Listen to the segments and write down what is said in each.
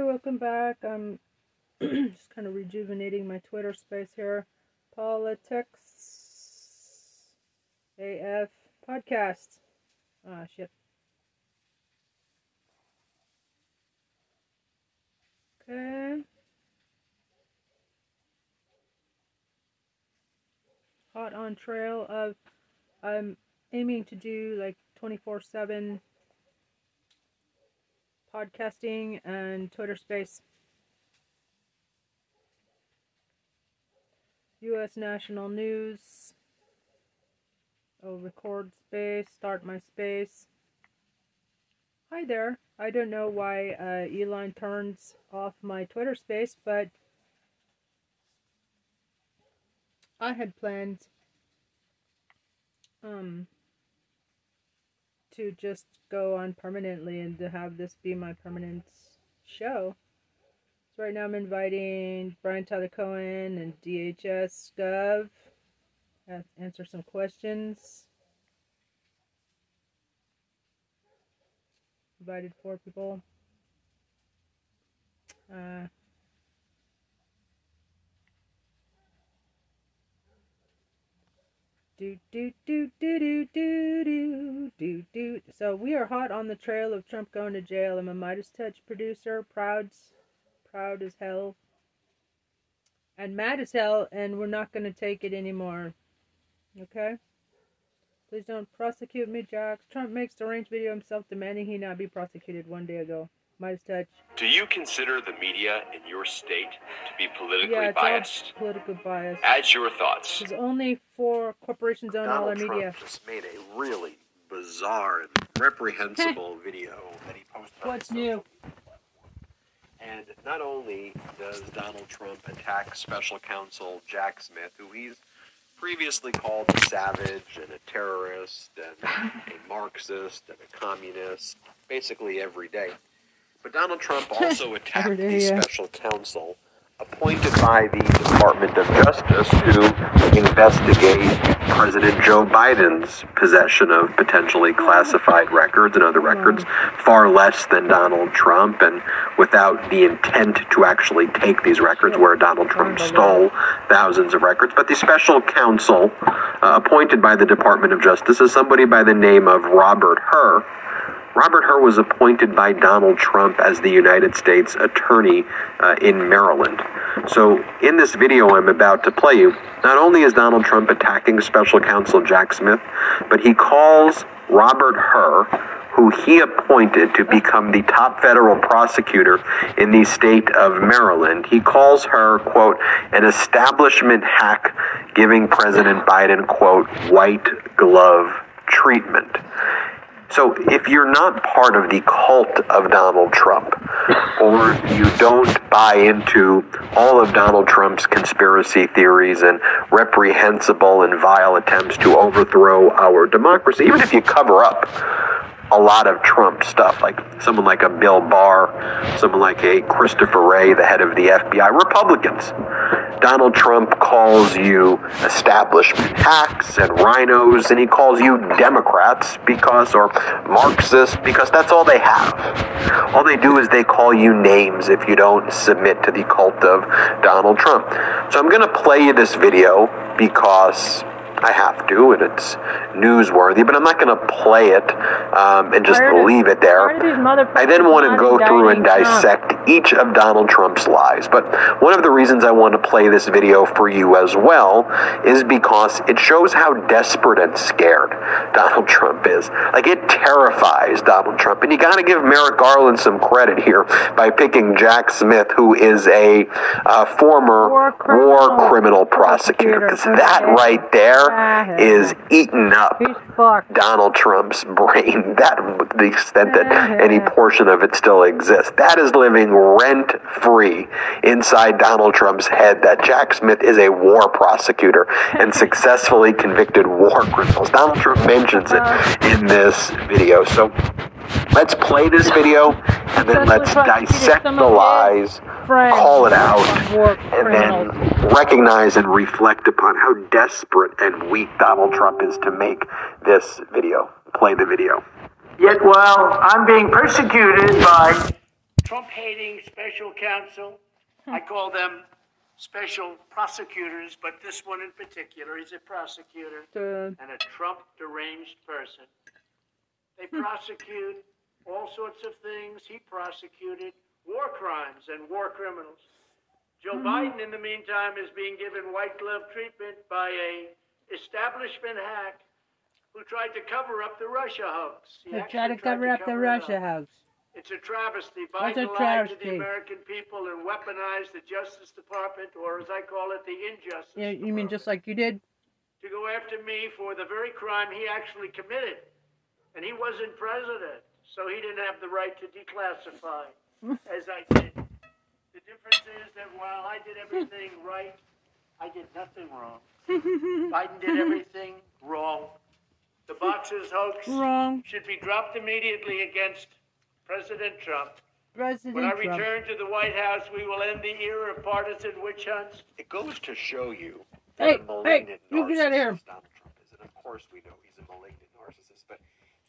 welcome back. I'm just kind of rejuvenating my Twitter space here. Politics AF podcast. Ah, shit. Okay. Hot on trail of I'm aiming to do like 24 7 podcasting and Twitter space. U.S. national news. Oh, record space, start my space. Hi there. I don't know why uh, Elon turns off my Twitter space, but I had planned um to just go on permanently and to have this be my permanent show. So right now I'm inviting Brian Tyler Cohen and DHS Gov. To answer some questions. Invited four people. Uh, do do do do do do do do do. So we are hot on the trail of Trump going to jail. I'm a Midas Touch producer, proud, proud as hell, and mad as hell, and we're not going to take it anymore. Okay. Please don't prosecute me, Jax. Trump makes the range video himself demanding he not be prosecuted one day ago. Midas touch. Do you consider the media in your state to be politically yeah, it's biased? All politically biased. Add your thoughts. There's only four corporations own all our Donald media. Trump just made a really bizarre and reprehensible video that he posted. What's social new? And not only does Donald Trump attack special counsel Jack Smith, who he's previously called a savage and a terrorist and a Marxist and a communist, basically every day. But Donald Trump also attacked the special counsel appointed by the Department of Justice to investigate President Joe Biden's possession of potentially classified records and other records, far less than Donald Trump, and without the intent to actually take these records, where Donald Trump stole thousands of records. But the special counsel uh, appointed by the Department of Justice is somebody by the name of Robert Hur. Robert Hur was appointed by Donald Trump as the United States Attorney uh, in Maryland. So, in this video I'm about to play you, not only is Donald Trump attacking special counsel Jack Smith, but he calls Robert Hur, who he appointed to become the top federal prosecutor in the state of Maryland, he calls her, quote, an establishment hack giving President Biden, quote, white glove treatment. So if you're not part of the cult of Donald Trump, or you don't buy into all of Donald Trump's conspiracy theories and reprehensible and vile attempts to overthrow our democracy, even if you cover up a lot of Trump stuff, like someone like a Bill Barr, someone like a Christopher Wray, the head of the FBI, Republicans. Donald Trump calls you establishment hacks and rhinos, and he calls you Democrats because, or Marxists, because that's all they have. All they do is they call you names if you don't submit to the cult of Donald Trump. So I'm going to play you this video because I have to, and it's newsworthy, but I'm not going to play it um, and just Why are leave it there. why are these I then want to go through and indicting Trump? dissect each of Donald Trump's lies. But one of the reasons I want to play this video for you as well is because it shows how desperate and scared Donald Trump is. Like, it terrifies Donald Trump. And you got to give Merrick Garland some credit here by picking Jack Smith, who is a uh, former War criminal war criminal prosecutor. Because that right there is eating up Donald Trump's brain, that the extent that any portion of it still exists. That is living rent free inside Donald Trump's head that Jack Smith is a war prosecutor and successfully convicted war criminals. Donald Trump mentions it uh. in this video. So let's play this video and then let's dissect the lies, call it out, and then recognize and reflect upon how desperate and weak Donald Trump is to make this video. Play the video. Yet while I'm being persecuted by Trump hating special counsel. I call them special prosecutors, but this one in particular, is a prosecutor The- and a Trump deranged person. They prosecute all sorts of things. He prosecuted war crimes and war criminals. Joe mm-hmm. Biden, in the meantime, is being given white glove treatment by a establishment hack who tried to cover up the Russia hoax. He They try to tried cover up the it Russia hoax. It's a travesty. What's a Biden lied to travesty? the American people and weaponized the Justice Department, or as I call it, the injustice. Yeah, you mean just like you did? to go after me for the very crime he actually committed, and he wasn't president, so he didn't have the right to declassify, as I did. The difference is that while I did everything right, I did nothing wrong. Biden did everything wrong. The boxes hoax Wrong. should be dropped immediately against President Trump. President When I Trump. return to the White House, we will end the era of partisan witch hunts. It goes to show you Hey, a malignant hey, you get outta here. narcissist Donald Trump is. And of course we know he's a malignant narcissist, but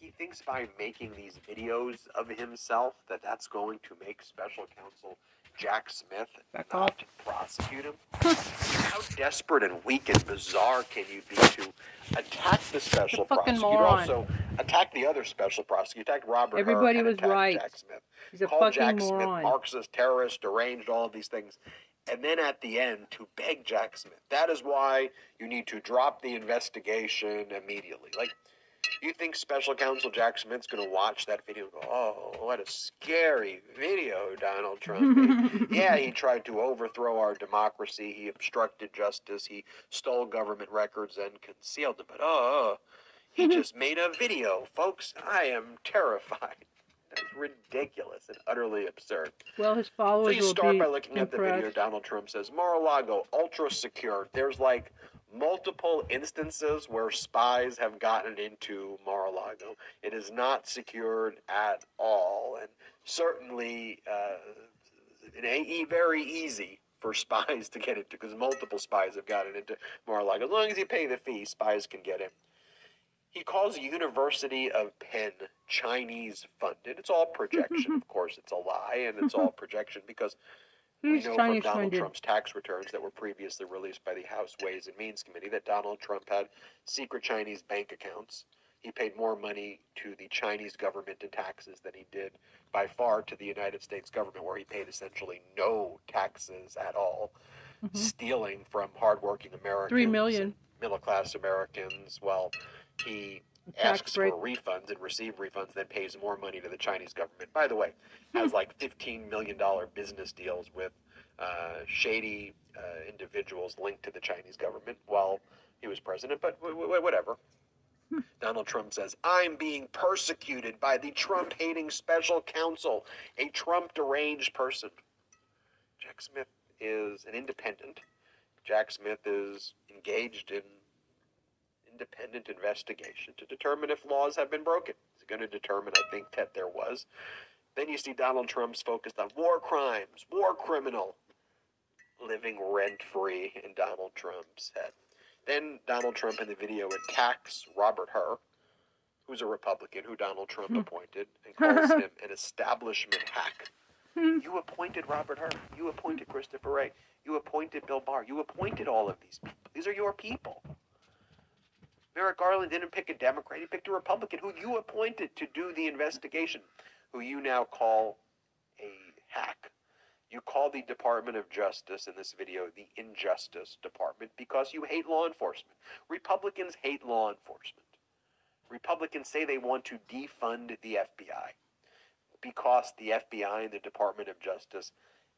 he thinks by making these videos of himself that that's going to make special counsel Jack Smith Back not off. prosecute him. How desperate and weak and bizarre can you be to attack the special fucking prosecutor? moron. Also attack the other special prosecutor. Attack Robert. Everybody and was right. Jack Smith He's a call fucking Jack moron. Smith Marxist, terrorist, deranged, all of these things. And then at the end, to beg Jack Smith. That is why you need to drop the investigation immediately. Like, you think special counsel Jack Smith's going to watch that video and go, oh, what a scary video Donald Trump made. yeah, he tried to overthrow our democracy. He obstructed justice. He stole government records and concealed them. But, oh, he just made a video. Folks, I am terrified. That's ridiculous and utterly absurd. Well, his So followers you will start by looking at the video. Donald Trump says Mar-a-Lago ultra secure. There's like multiple instances where spies have gotten into Mar-a-Lago. It is not secured at all, and certainly uh, it ain't very easy for spies to get into because multiple spies have gotten into Mar-a-Lago. As long as you pay the fee, spies can get in. He calls University of Penn Chinese funded. It's all projection, of course. It's a lie, and it's all projection because we know from Donald? Trump's tax returns that were previously released by the House Ways and Means Committee that Donald Trump had secret Chinese bank accounts. He paid more money to the Chinese government in taxes than he did by far to the United States government, where he paid essentially no taxes at all, stealing from hardworking Americans, Mm-hmm. Three million. middle class Americans. Well, he asks for refunds and receive refunds, then pays more money to the Chinese government. By the way, has like fifteen million dollar business deals with uh, shady uh, individuals linked to the Chinese government while he was president. But w- w- whatever. Donald Trump says, I'm being persecuted by the Trump hating special counsel, a Trump deranged person. Jack Smith is an independent. Jack Smith is engaged in independent investigation to determine if laws have been broken. He's going to determine, I think, that there was. Then you see Donald Trump's focused on war crimes, war criminal, living rent free in Donald Trump's head. Then Donald Trump in the video attacks Robert Hur, who's a Republican who Donald Trump hmm. appointed, and calls him an establishment hack. Hmm. You appointed Robert Hur. You appointed Christopher Wray. You appointed Bill Barr. You appointed all of these people. These are your people. Merrick Garland didn't pick a Democrat. He picked a Republican who you appointed to do the investigation, who you now call a hack. You call the Department of Justice in this video the Injustice Department because you hate law enforcement. Republicans hate law enforcement. Republicans say they want to defund the FBI because the FBI and the Department of Justice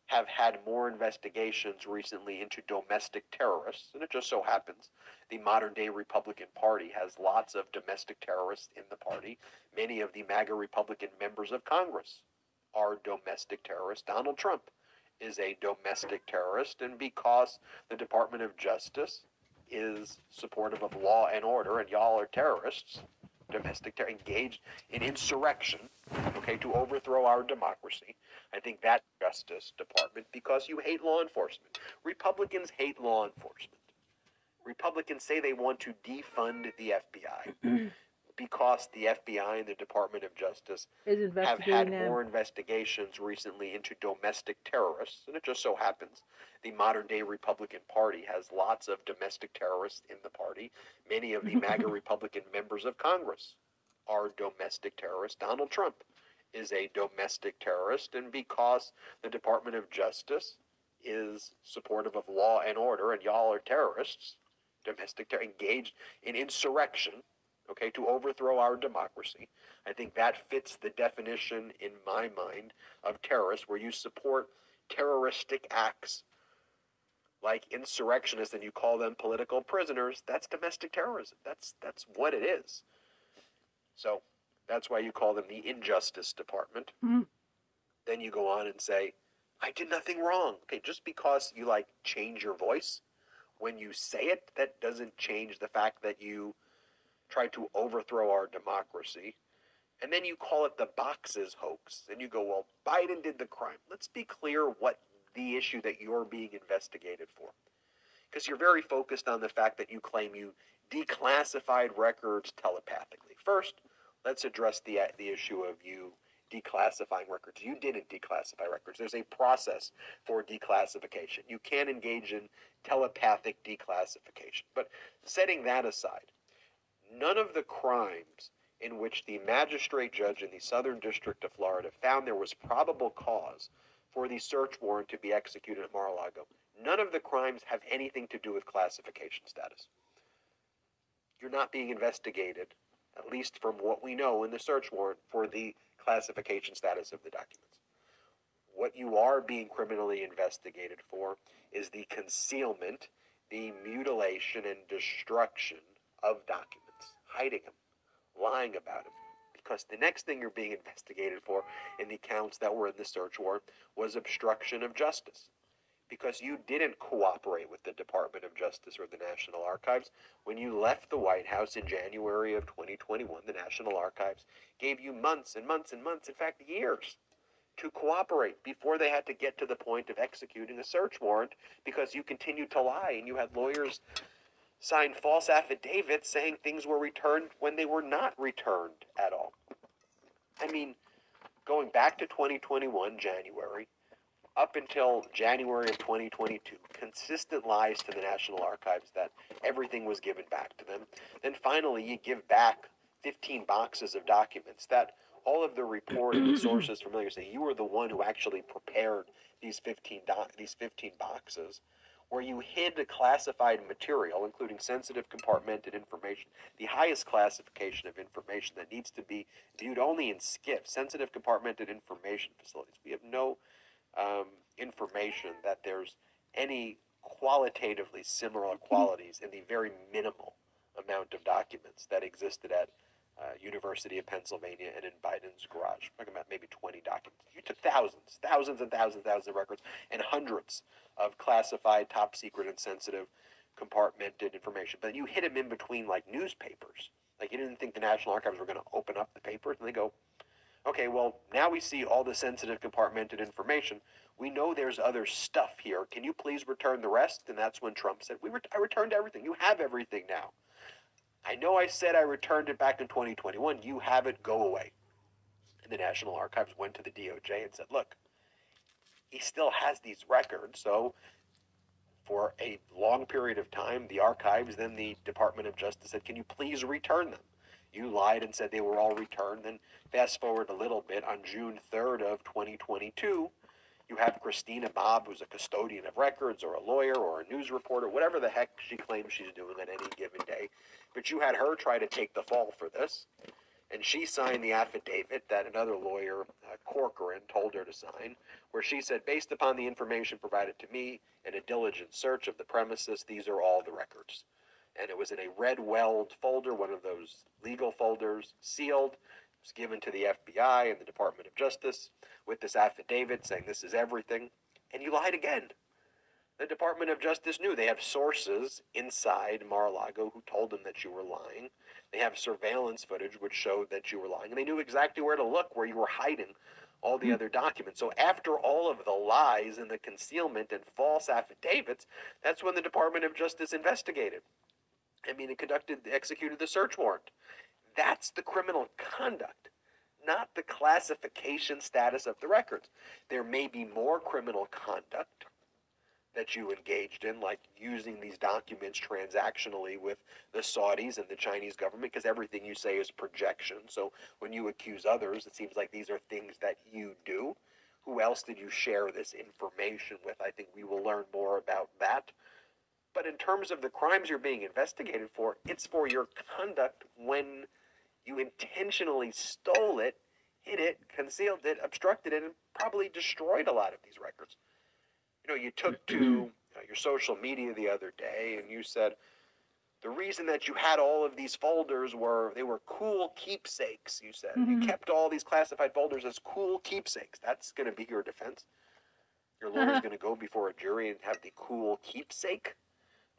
have had more investigations recently into domestic terrorists, and it just so happens the modern day Republican Party has lots of domestic terrorists in the party. Many of the MAGA Republican members of Congress are domestic terrorists. Donald Trump is a domestic terrorist, and because the Department of Justice is supportive of law and order, and y'all are terrorists, domestic terror, engaged in insurrection, okay, to overthrow our democracy. I think that Justice Department, because you hate law enforcement. Republicans hate law enforcement. Republicans say they want to defund the FBI because the FBI and the Department of Justice have had them. more investigations recently into domestic terrorists, and it just so happens the modern day Republican Party has lots of domestic terrorists in the party. Many of the MAGA Republican members of Congress are domestic terrorists. Donald Trump is a domestic terrorist, and because the Department of Justice is supportive of law and order, and y'all are terrorists, domestic terror, engaged in insurrection, okay, to overthrow our democracy. I think that fits the definition in my mind of terrorist, where you support terroristic acts like insurrectionists and you call them political prisoners. That's domestic terrorism. That's that's what it is. So that's why you call them the Injustice Department. Mhm. Then you go on and say, I did nothing wrong. Okay, just because you like change your voice when you say it, that doesn't change the fact that you tried to overthrow our democracy. And then you call it the boxes hoax. And you go, well, Biden did the crime. Let's be clear what the issue that you're being investigated for. Because you're very focused on the fact that you claim you declassified records telepathically. First, let's address the, uh, the issue of you declassifying records. You didn't declassify records. There's a process for declassification. You can engage in telepathic declassification. But setting that aside, none of the crimes in which the magistrate judge in the Southern District of Florida found there was probable cause for the search warrant to be executed at Mar-a-Lago, none of the crimes have anything to do with classification status. You're not being investigated, at least from what we know in the search warrant, for the classification status of the documents. What you are being criminally investigated for is the concealment, the mutilation, and destruction of documents, hiding them, lying about them. Because the next thing you're being investigated for in the counts that were in the search warrant was obstruction of justice. Because you didn't cooperate with the Department of Justice or the National Archives. When you left the White House in January of 2021, the National Archives gave you months and months and months, in fact, years, to cooperate before they had to get to the point of executing a search warrant because you continued to lie and you had lawyers sign false affidavits saying things were returned when they were not returned at all. I mean, going back to 2021, January, up until January of 2022, consistent lies to the National Archives that everything was given back to them. Then finally, you give back 15 boxes of documents that all of the reporting sources familiar say you were the one who actually prepared these 15 doc- these 15 boxes where you hid the classified material including sensitive compartmented information the highest classification of information that needs to be viewed only in SCIF sensitive compartmented information facilities we have no um, information that there's any qualitatively similar qualities in the very minimal amount of documents that existed at uh, University of Pennsylvania and in Biden's garage. We're talking about maybe 20 documents. You took thousands, thousands and thousands and thousands of records and hundreds of classified, top secret, and sensitive compartmented information. But you hid them in between like newspapers. Like you didn't think the National Archives were going to open up the papers, and they go, okay, well, now we see all the sensitive compartmented information. We know there's other stuff here. Can you please return the rest? And that's when Trump said, we I returned everything. You have everything now. I know I said I returned it back in 2021. You have it. Go away. And the National Archives went to the DOJ and said, look, he still has these records. So for a long period of time, the archives, then the Department of Justice said, can you please return them? You lied and said they were all returned. Then fast forward a little bit on June 3rd of 2022, you have Christina Bobb, who's a custodian of records or a lawyer or a news reporter, whatever the heck she claims she's doing on any given day. But you had her try to take the fall for this. And she signed the affidavit that another lawyer, uh, Corcoran, told her to sign, where she said, based upon the information provided to me in a diligent search of the premises, these are all the records. And it was in a Redweld folder, one of those legal folders, sealed. It was given to the FBI and the Department of Justice with this affidavit saying this is everything. And you lied again. The Department of Justice knew. They have sources inside Mar-a-Lago who told them that you were lying. They have surveillance footage which showed that you were lying. And they knew exactly where to look, where you were hiding all the hmm. other documents. So after all of the lies and the concealment and false affidavits, that's when the Department of Justice investigated. I mean, it conducted, executed the search warrant. That's the criminal conduct, not the classification status of the records. There may be more criminal conduct that you engaged in, like using these documents transactionally with the Saudis and the Chinese government, because everything you say is projection. So when you accuse others, it seems like these are things that you do. Who else did you share this information with? I think we will learn more about that. But in terms of the crimes you're being investigated for, it's for your conduct when you intentionally stole it, hid it, concealed it, obstructed it, and probably destroyed a lot of these records. You know, you took to your social media the other day and you said the reason that you had all of these folders were they were cool keepsakes. You said you Mhm. kept all these classified folders as cool keepsakes. That's going to be your defense. Your lawyer's going to go before a jury and have the cool keepsake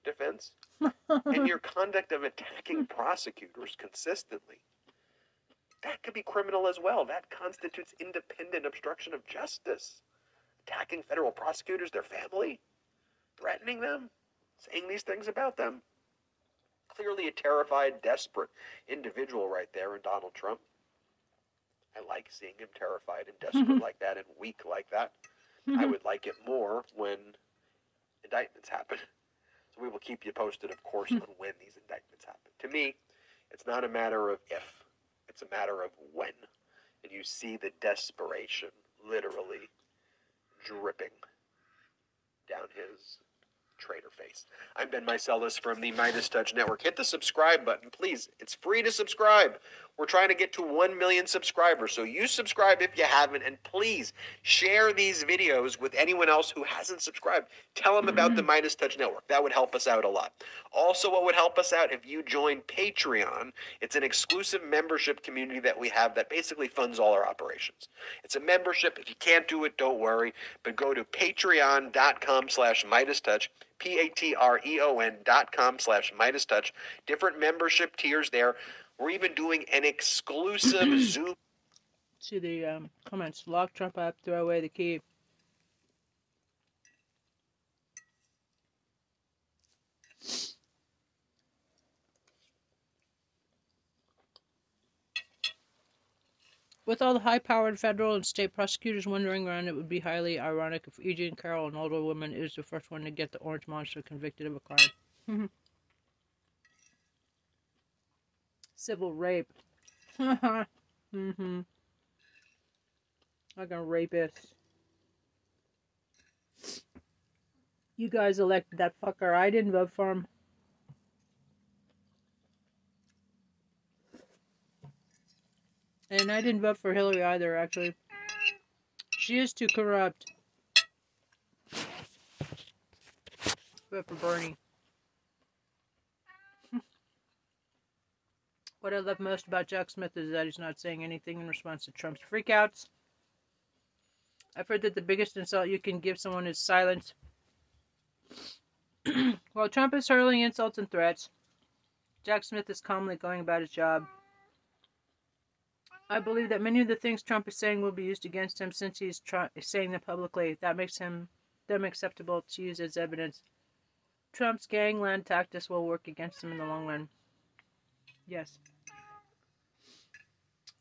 defense. and your conduct of attacking prosecutors consistently. That could be criminal as well. That constitutes independent obstruction of justice. Attacking federal prosecutors, their family, threatening them, saying these things about them. Clearly a terrified, desperate individual right there in Donald Trump. I like seeing him terrified and desperate like that and weak like that. I would like it more when indictments happen. So we will keep you posted, of course, hmm. on when these indictments happen. To me, it's not a matter of if, it's a matter of when. And you see the desperation literally dripping down his traitor face. I'm Ben Meiselas from the Midas Touch Network. Hit the subscribe button, please. It's free to subscribe. We're trying to get to 1 million subscribers, so you subscribe if you haven't, and please share these videos with anyone else who hasn't subscribed. Tell them about the mm-hmm. Midas Touch Network. That would help us out a lot. Also, what would help us out if you join Patreon? It's an exclusive membership community that we have that basically funds all our operations. It's a membership. If you can't do it, don't worry. But go to patreon.com slash Midas Touch, P-A-T-R-E-O-N dot com slash Midas Touch. Different membership tiers there. We're even doing an exclusive Zoom See the um, comments. Lock Trump up, throw away the key. With all the high powered federal and state prosecutors wandering around, it would be highly ironic if E.G. and Carroll, an older woman, is the first one to get the orange monster convicted of a crime. Civil rape. mm-hmm. Like a rapist. You guys elected that fucker. I didn't vote for him. And I didn't vote for Hillary either, actually. She is too corrupt. Vote for Bernie. What I love most about Jack Smith is that he's not saying anything in response to Trump's freakouts. I've heard that the biggest insult you can give someone is silence. While Trump is hurling insults and threats, Jack Smith is calmly going about his job. I believe that many of the things Trump is saying will be used against him since he's saying them publicly. That makes him them acceptable to use as evidence. Trump's gangland tactics will work against him in the long run. Yes.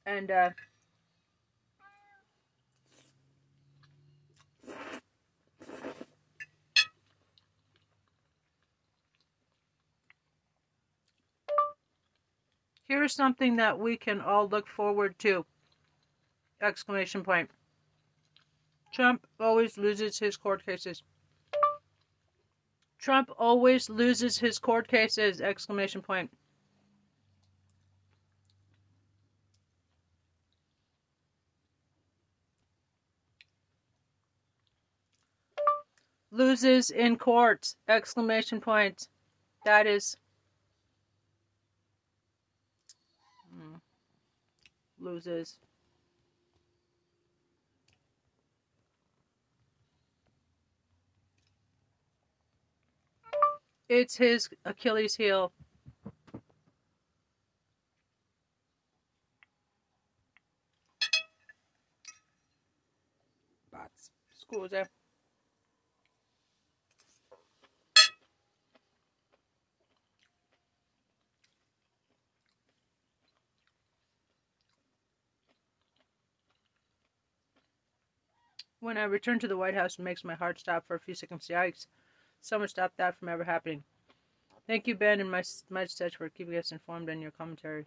And uh Here's something that we can all look forward to. Exclamation point. Trump always loses his court cases. Trump always loses his court cases! Exclamation point. Loses in court! Exclamation point. That is Mm. loses. It's his Achilles heel. Scusa. When I return to the White House, it makes my heart stop for a few seconds. Yikes. Someone stop that from ever happening. Thank you, Ben and my Touch, for keeping us informed on your commentary.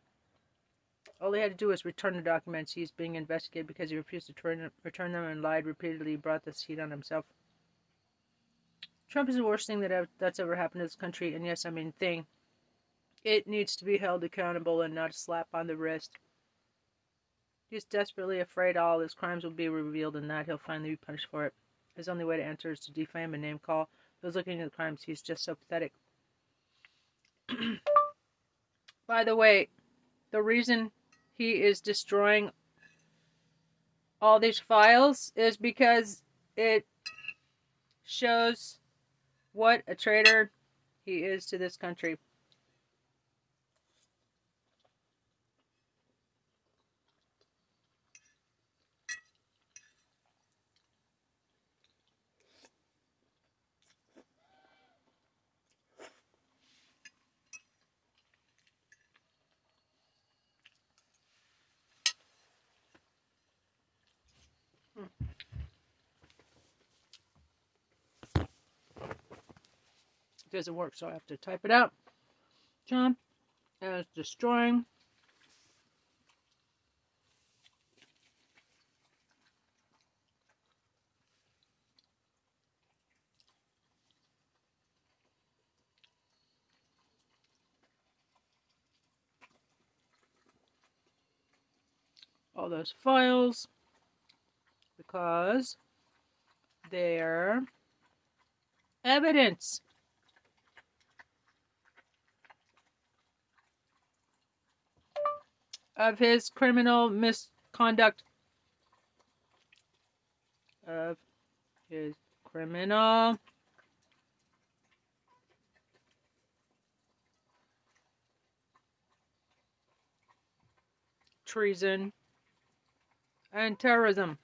All he had to do was return the documents. He's being investigated because he refused to turn, return them and lied repeatedly. Brought this heat on himself. Trump is the worst thing that that's ever happened to this country, and yes, I mean thing. It needs to be held accountable and not a slap on the wrist. He's desperately afraid all his crimes will be revealed and that he'll finally be punished for it. His only way to answer is to defame and name call those looking at the crimes. He's just so pathetic. By the way, the reason he is destroying all these files is because it shows what a traitor he is to this country. Doesn't work, so I have to type it out. Trump as destroying all those files because they're evidence. Of his criminal misconduct. Of his criminal treason and terrorism.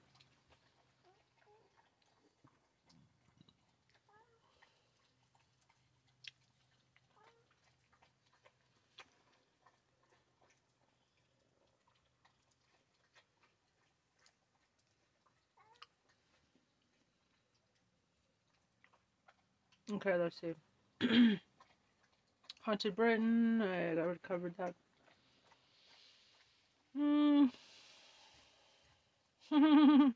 Okay, let's see. Haunted Britain, I already covered that. Hmm.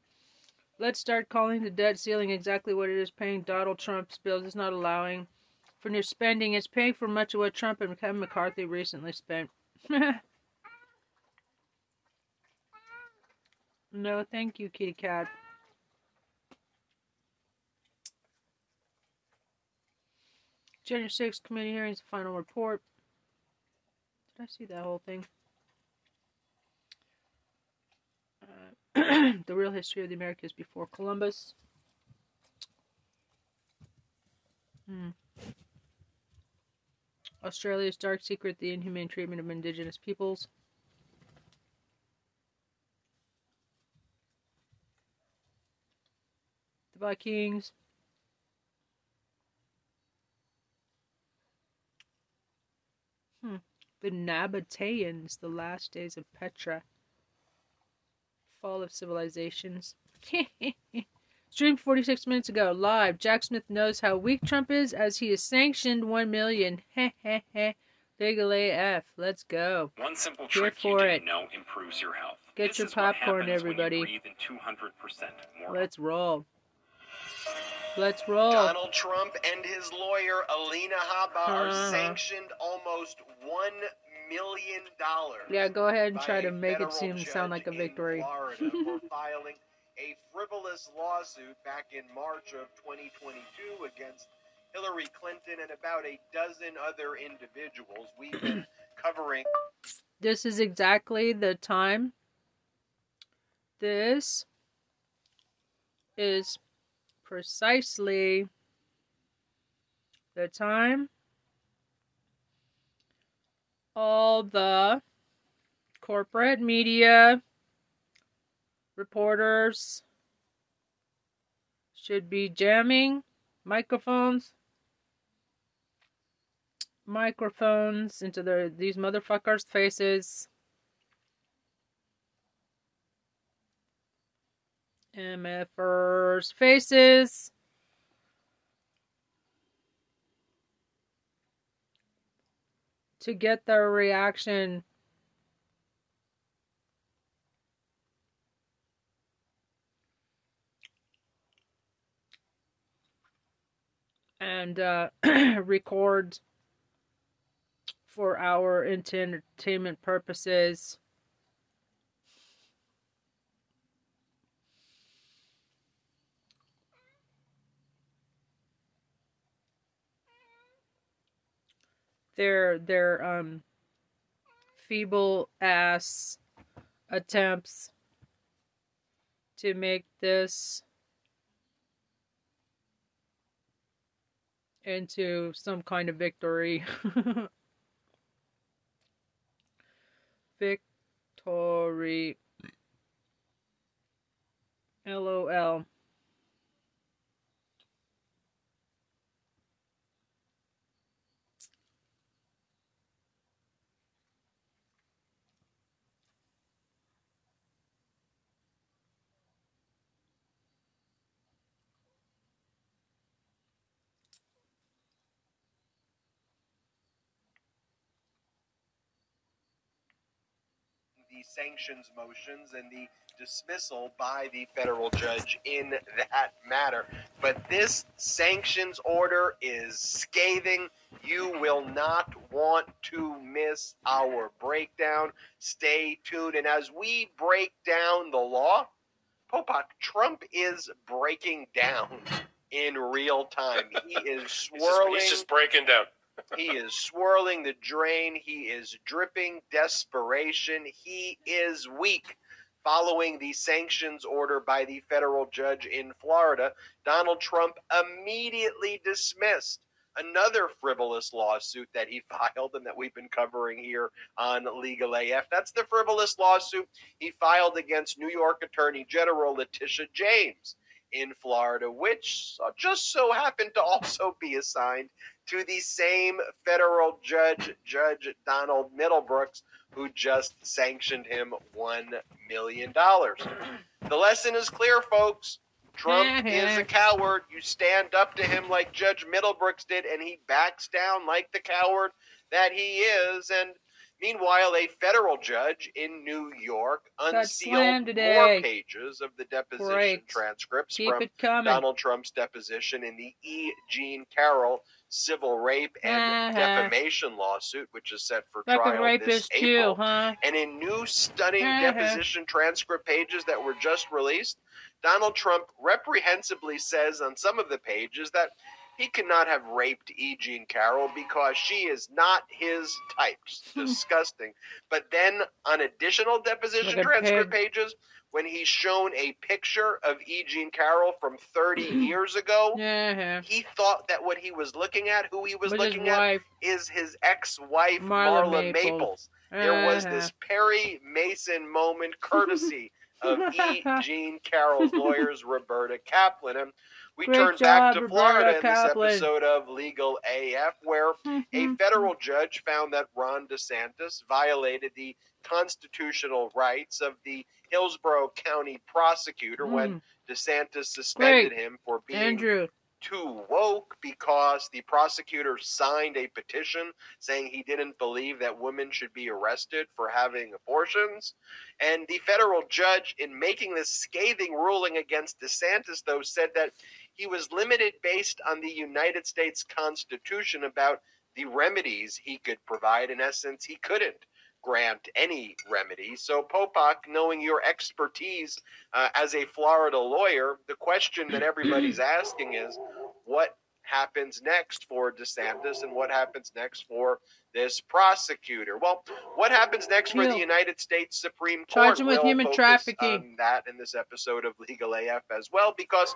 Let's start calling the debt ceiling exactly what it is paying Donald Trump's bills. It's not allowing for new spending. It's paying for much of what Trump and Kevin McCarthy recently spent. no, thank you, kitty cat. January 6th committee hearings, final report. Did I see that whole thing? Uh, the real history of the Americas before Columbus. Hmm. Australia's dark secret, the inhumane treatment of indigenous peoples. The Vikings. Hmm. The Nabateans, the last days of Petra. Fall of civilizations. Streamed 46 minutes ago, live. Jack Smith knows how weak Trump is as he is sanctioned 1 million. Heh heh heh. Legal AF. Let's go. One simple Here trick you for didn't it. know improves your health. Get This your popcorn, you everybody. breathe 200% more Let's roll. Let's roll. Donald Trump and his lawyer Alina Habba are Uh-huh. sanctioned almost one million dollars. Yeah, go ahead and try to make it seem sound like a victory. Florida for filing a frivolous lawsuit back in March of 2022 against Hillary Clinton and about a dozen other individuals. We've been covering This is exactly the time. This is precisely the time all the corporate media reporters should be jamming microphones microphones into their these motherfuckers faces MFers faces. To get their reaction. And uh, record for our entertainment purposes. Their their um feeble ass attempts to make this into some kind of victory. victory. LOL. The sanctions motions and the dismissal by the federal judge in that matter. But this sanctions order is scathing. You will not want to miss our breakdown. Stay tuned. And as we break down the law, Popok, Trump is breaking down in real time. He is He's just, swirling he's just breaking down. He is swirling the drain. He is dripping desperation. He is weak. Following the sanctions order by the federal judge in Florida, Donald Trump immediately dismissed another frivolous lawsuit that he filed and that we've been covering here on Legal AF. That's the frivolous lawsuit he filed against New York Attorney General Letitia James in Florida, which just so happened to also be assigned to the same federal judge, Judge Donald Middlebrooks, who just sanctioned him $1 million. The lesson is clear, folks. Trump is a coward. You stand up to him like Judge Middlebrooks did, and he backs down like the coward that he is. And meanwhile, a federal judge in New York unsealed more pages of the deposition Great. transcripts Keep from. Donald Trump's deposition in the E. Jean Carroll civil rape and Uh-huh. defamation lawsuit, which is set for Fucking trial this rapist too, April. huh? And in new stunning Uh-huh. deposition transcript pages that were just released, Donald Trump reprehensibly says on some of the pages that he cannot have raped E. Jean Carroll because she is not his type. Disgusting. But then on additional deposition transcript pig. pages, when he's shown a picture of E. Jean Carroll from 30 years ago, Yeah. he thought that what he was looking at, who he was With looking at, is his ex-wife Marla Marla, Maples. Maples. There was Uh-huh. this Perry Mason moment, courtesy of E. Jean Carroll's lawyers, Roberta Kaplan. And we Great turn back to Florida Roberta in this episode of Legal AF, where a Mhm. federal judge found that Ron DeSantis violated the constitutional rights of the Hillsborough County prosecutor when Mm. DeSantis suspended Great. him for being Andrew. too woke because the prosecutor signed a petition saying he didn't believe that women should be arrested for having abortions. And the federal judge, in making this scathing ruling against DeSantis, though, said that he was limited based on the United States Constitution about the remedies he could provide. In essence, he couldn't grant any remedy. So, Popok, knowing your expertise uh, as a Florida lawyer, the question that everybody's asking is what happens next for DeSantis and what happens next for this prosecutor? Well, what happens next for the United States Supreme Court? Charge him with We'll human trafficking. that in this episode of Legal AF as well, because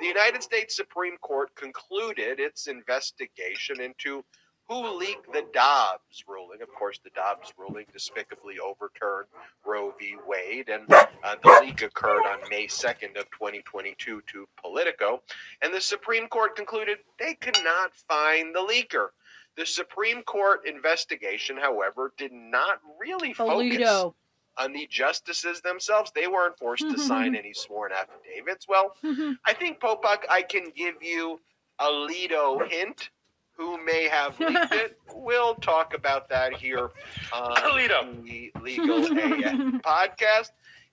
the United States Supreme Court concluded its investigation into who leaked the Dobbs ruling. Of course, the Dobbs ruling despicably overturned Roe v. Wade, and uh, the leak occurred on May 2nd of 2022 to Politico. And the Supreme Court concluded they could not find the leaker. The Supreme Court investigation, however, did not really focus on the justices themselves. They weren't forced to sign any sworn affidavits. Well, I think Popok, I can give you a Lido hint. Who may have leaked it? We'll talk about that here on the Legal AF podcast.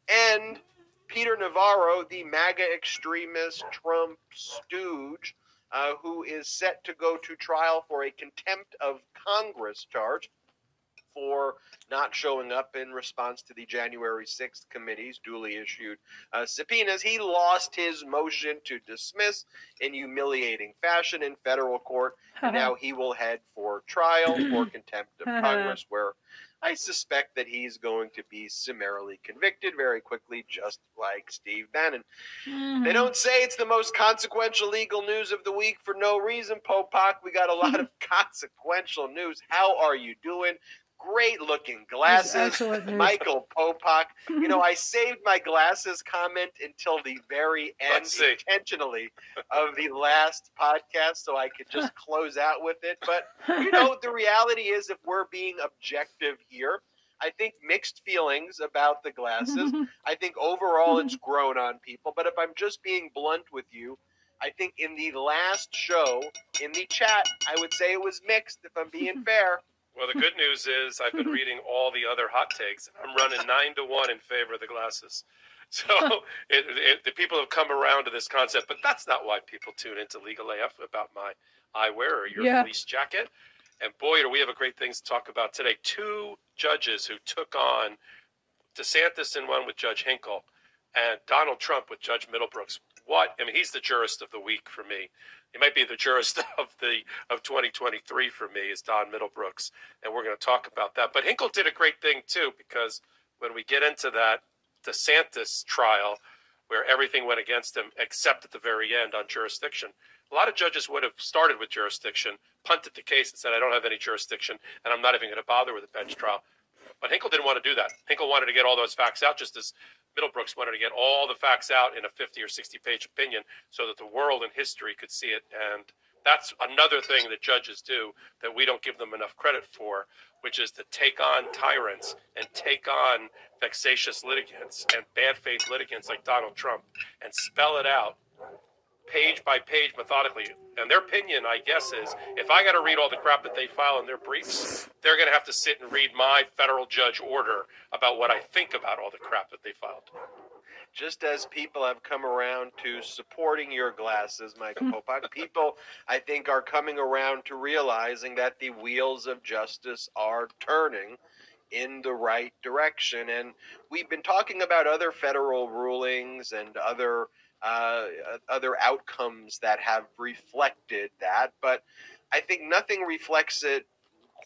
And Peter Navarro, the MAGA extremist Trump stooge, uh, who is set to go to trial for a contempt of Congress charge for not showing up in response to the January 6th committee's duly issued uh, subpoenas. He lost his motion to dismiss in humiliating fashion in federal court. And now he will head for trial for contempt of Congress, where I suspect that he's going to be summarily convicted very quickly, just like Steve Bannon. They don't say it's the most consequential legal news of the week for no reason, Popok. We got a lot of consequential news. How are you doing? Great looking glasses. Michael Popok. You know, I saved my glasses comment until the very end intentionally of the last podcast so I could just close out with it. But you know, the reality is, if we're being objective here, I think mixed feelings about the glasses. I think overall it's grown on people. But if I'm just being blunt with you, I think in the last show, in the chat, I would say it was mixed, if I'm being fair. Well, the good news is I've been reading all the other hot takes. I'm running nine to one in favor of the glasses. So it, it, the people have come around to this concept, but that's not why people tune into Legal AF about my eyewear or your Yeah. fleece jacket. And boy, do we have a great things to talk about today. Two judges who took on DeSantis in one with Judge Hinkle and Donald Trump with Judge Middlebrooks. What? I mean, he's the jurist of the week for me. He might be the jurist of the of 2023 for me is Don Middlebrooks, and we're going to talk about that. But Hinkle did a great thing too because when we get into that DeSantis trial, where everything went against him except at the very end on jurisdiction, a lot of judges would have started with jurisdiction, punted the case, and said, "I don't have any jurisdiction, and I'm not even going to bother with a bench trial." But Hinkle didn't want to do that. Hinkle wanted to get all those facts out, just as Middlebrooks wanted to get all the facts out in a 50 or 60 page opinion so that the world and history could see it. And that's another thing that judges do that we don't give them enough credit for, which is to take on tyrants and take on vexatious litigants and bad faith litigants like Donald Trump and spell it out page by page methodically. And their opinion, I guess, is if I got to read all the crap that they file in their briefs, they're going to have to sit and read my federal judge order about what I think about all the crap that they filed. just as people have come around to supporting your glasses, Michael Popok, people I think are coming around to realizing that the wheels of justice are turning in the right direction. And we've been talking about other federal rulings and other uh, other outcomes that have reflected that, but I think nothing reflects it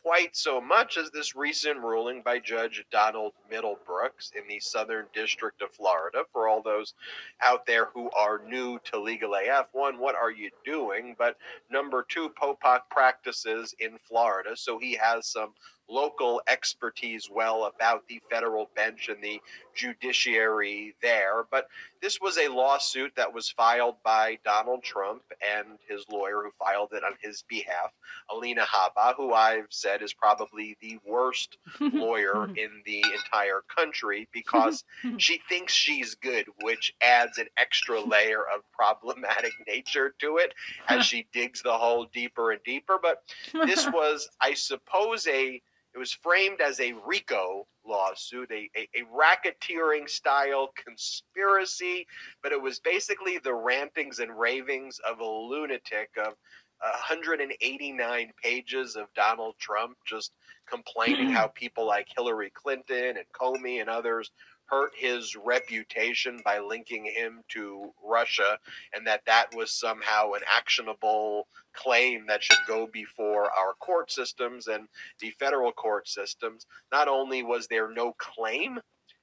quite so much as this recent ruling by Judge Donald Middlebrooks in the Southern District of Florida. For all those out there who are new to Legal AF, one, what are you doing? But number two, Popok practices in Florida, so he has some local expertise well about the federal bench and the judiciary there. But this was a lawsuit that was filed by Donald Trump and his lawyer who filed it on his behalf, Alina Habba, who I've said is probably the worst lawyer in the entire country because she thinks she's good, which adds an extra layer of problematic nature to it as she digs the hole deeper and deeper. But this was, I suppose, a it was framed as a RICO lawsuit, a, a, a racketeering style conspiracy, but it was basically the rantings and ravings of a lunatic of 189 pages of Donald Trump just complaining how people like Hillary Clinton and Comey and others hurt his reputation by linking him to Russia and that that was somehow an actionable claim that should go before our court systems and the federal court systems. Not only was there no claim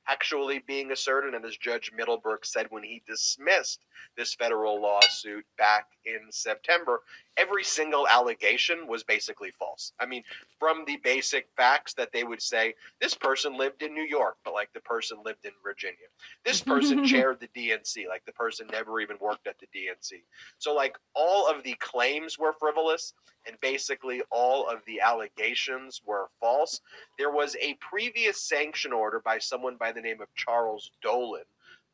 actually being asserted, and as Judge Middlebrooks said when he dismissed this federal lawsuit back in September, every single allegation was basically false. I mean, from the basic facts that they would say, this person lived in New York, but like the person lived in Virginia. This person chaired the DNC, like the person never even worked at the DNC. So, like, all of the claims were frivolous, and basically all of the allegations were false. There was a previous sanction order by someone by the name of Charles Dolan.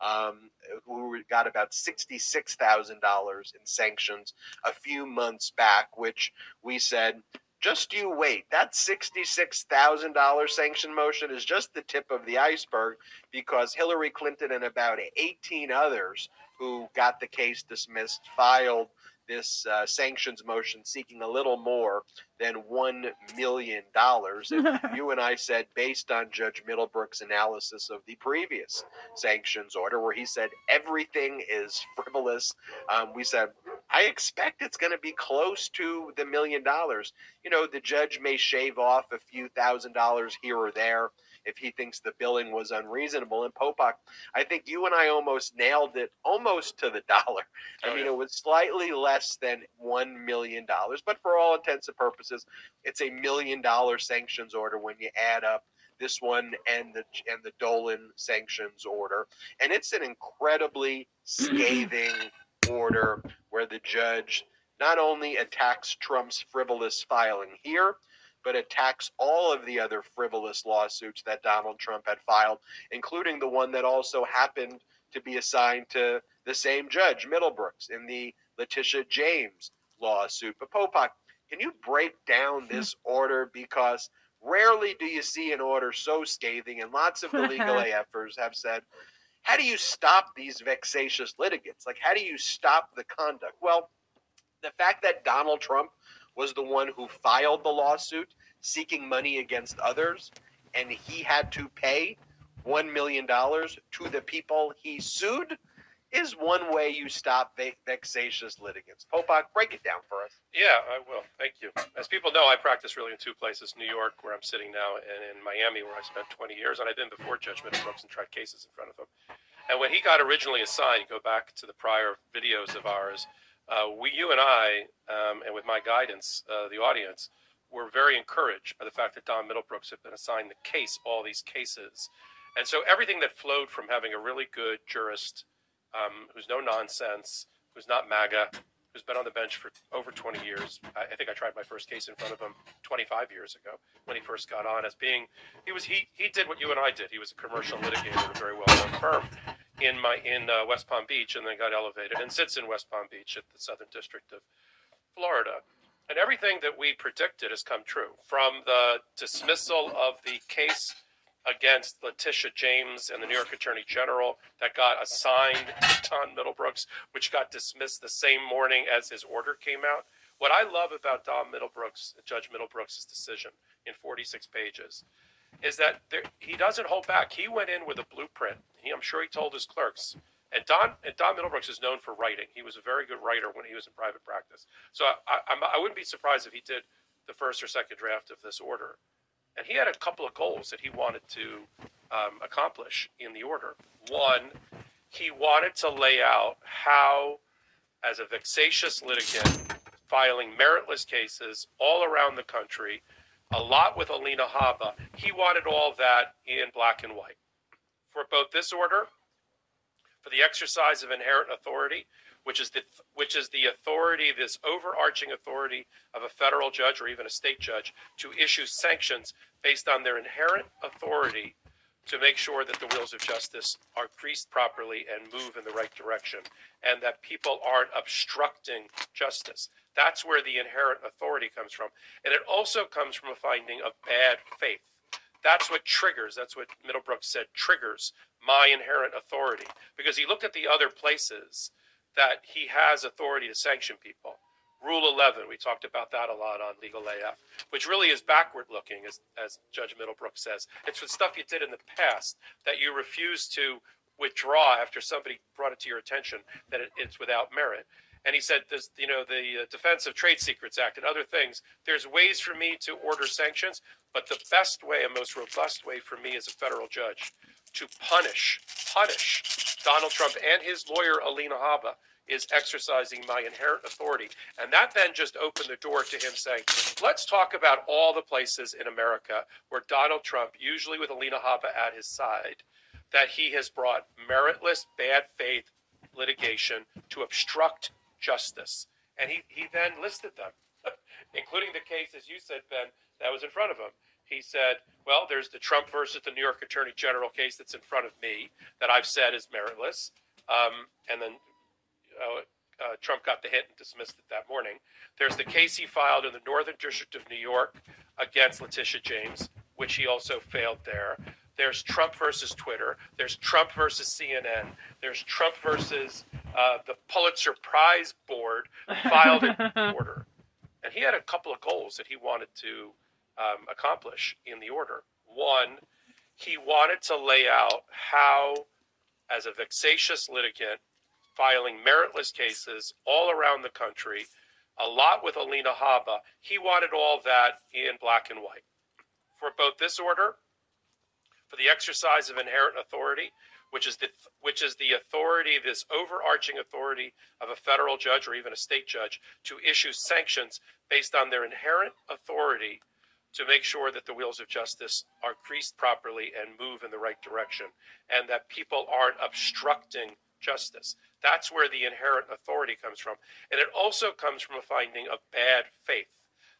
Um, who got about $66,000 in sanctions a few months back, which we said just you wait. That $66,000 sanction motion is just the tip of the iceberg because Hillary Clinton and about 18 others who got the case dismissed filed this uh, sanctions motion seeking a little more than $1 million. And you and I said, based on Judge Middlebrook's analysis of the previous sanctions order, where he said everything is frivolous, um, we said, I expect it's going to be close to the million dollars. You know, the judge may shave off a few thousand dollars here or there if he thinks the billing was unreasonable. And Popok, I think you and I almost nailed it almost to the dollar. I Oh, mean, yeah. it was slightly less than $1 million, but for all intents and purposes, it's a million dollar sanctions order when you add up this one and the and the Dolan sanctions order, and it's an incredibly scathing order where the judge not only attacks Trump's frivolous filing here, but attacks all of the other frivolous lawsuits that Donald Trump had filed, including the one that also happened to be assigned to the same judge, Middlebrooks, in the Letitia James lawsuit. But Popok, can you break down this order because rarely do you see an order so scathing, and lots of the legal AFers have said, how do you stop these vexatious litigants? Like, how do you stop the conduct? Well, the fact that Donald Trump was the one who filed the lawsuit seeking money against others, and he had to pay $1 million to the people he sued is one way you stop vexatious litigants. Popok, break it down for us. Yeah, I will. Thank you. As people know, I practice really in two places New York, where I'm sitting now, and in Miami, where I spent 20 years. And I've been before Middlebrooks and tried cases in front of him. And when he got originally assigned, go back to the prior videos of ours, uh, we, you and I, um, and with my guidance, uh, the audience, were very encouraged by the fact that Don Middlebrooks had been assigned the case, all these cases. And so everything that flowed from having a really good jurist um, who's no nonsense, who's not MAGA, who's been on the bench for over 20 years. I, I think I tried my first case in front of him 25 years ago when he first got on as being he was he he did what you and I did. He was a commercial litigator at a very well-known firm in my in uh, West Palm Beach, and then got elevated and sits in West Palm Beach at the Southern District of Florida. And everything that we predicted has come true from the dismissal of the case against Letitia James and the New York Attorney General that got assigned to Don Middlebrooks, which got dismissed the same morning as his order came out. What I love about Don Middlebrooks, Judge Middlebrooks' decision in 46 pages, is that there, he doesn't hold back. He went in with a blueprint. He, I'm sure he told his clerks. And Don and Don Middlebrooks is known for writing. He was a very good writer when he was in private practice. So I, I, I wouldn't be surprised if he did the first or second draft of this order. And he had a couple of goals that he wanted to um, accomplish in the order. One, he wanted to lay out how, as a vexatious litigant filing meritless cases all around the country, a lot with Alina Habba, he wanted all that in black and white. For both this order, for the exercise of inherent authority, which is the which is the authority, this overarching authority of a federal judge or even a state judge to issue sanctions based on their inherent authority to make sure that the wheels of justice are greased properly and move in the right direction, and that people aren't obstructing justice. That's where the inherent authority comes from. And it also comes from a finding of bad faith. That's what triggers, that's what Middlebrooks said, triggers my inherent authority. Because he looked at the other places that he has authority to sanction people. Rule 11, we talked about that a lot on Legal AF, which really is backward looking, as, as Judge Middlebrook says. It's for stuff you did in the past that you refuse to withdraw after somebody brought it to your attention that it, it's without merit. And he said, this, you know, the uh, Defense of Trade Secrets Act and other things, there's ways for me to order sanctions, but the best way and most robust way for me as a federal judge to punish, punish Donald Trump and his lawyer, Alina Habba, is exercising my inherent authority. And that then just opened the door to him saying, let's talk about all the places in America where Donald Trump, usually with Alina Habba at his side, that he has brought meritless, bad faith litigation to obstruct justice. And he, he then listed them. including the case, as you said, Ben, that was in front of him. He said, "Well, there's the Trump versus the New York Attorney General case that's in front of me that I've said is meritless." Um, and then uh, uh, Trump got the hit and dismissed it that morning. There's the case he filed in the Northern District of New York against Letitia James, which he also failed there. There's Trump versus Twitter. There's Trump versus CNN. There's Trump versus uh, the Pulitzer Prize Board filed in order. And he had a couple of goals that he wanted to um, accomplish in the order. One, he wanted to lay out how, as a vexatious litigant, filing meritless cases all around the country, a lot with Alina Habba, he wanted all that in black and white. For both this order, for the exercise of inherent authority, which is the which is the authority, this overarching authority of a federal judge or even a state judge to issue sanctions based on their inherent authority to make sure that the wheels of justice are greased properly and move in the right direction, and that people aren't obstructing justice. That's where the inherent authority comes from. And it also comes from a finding of bad faith.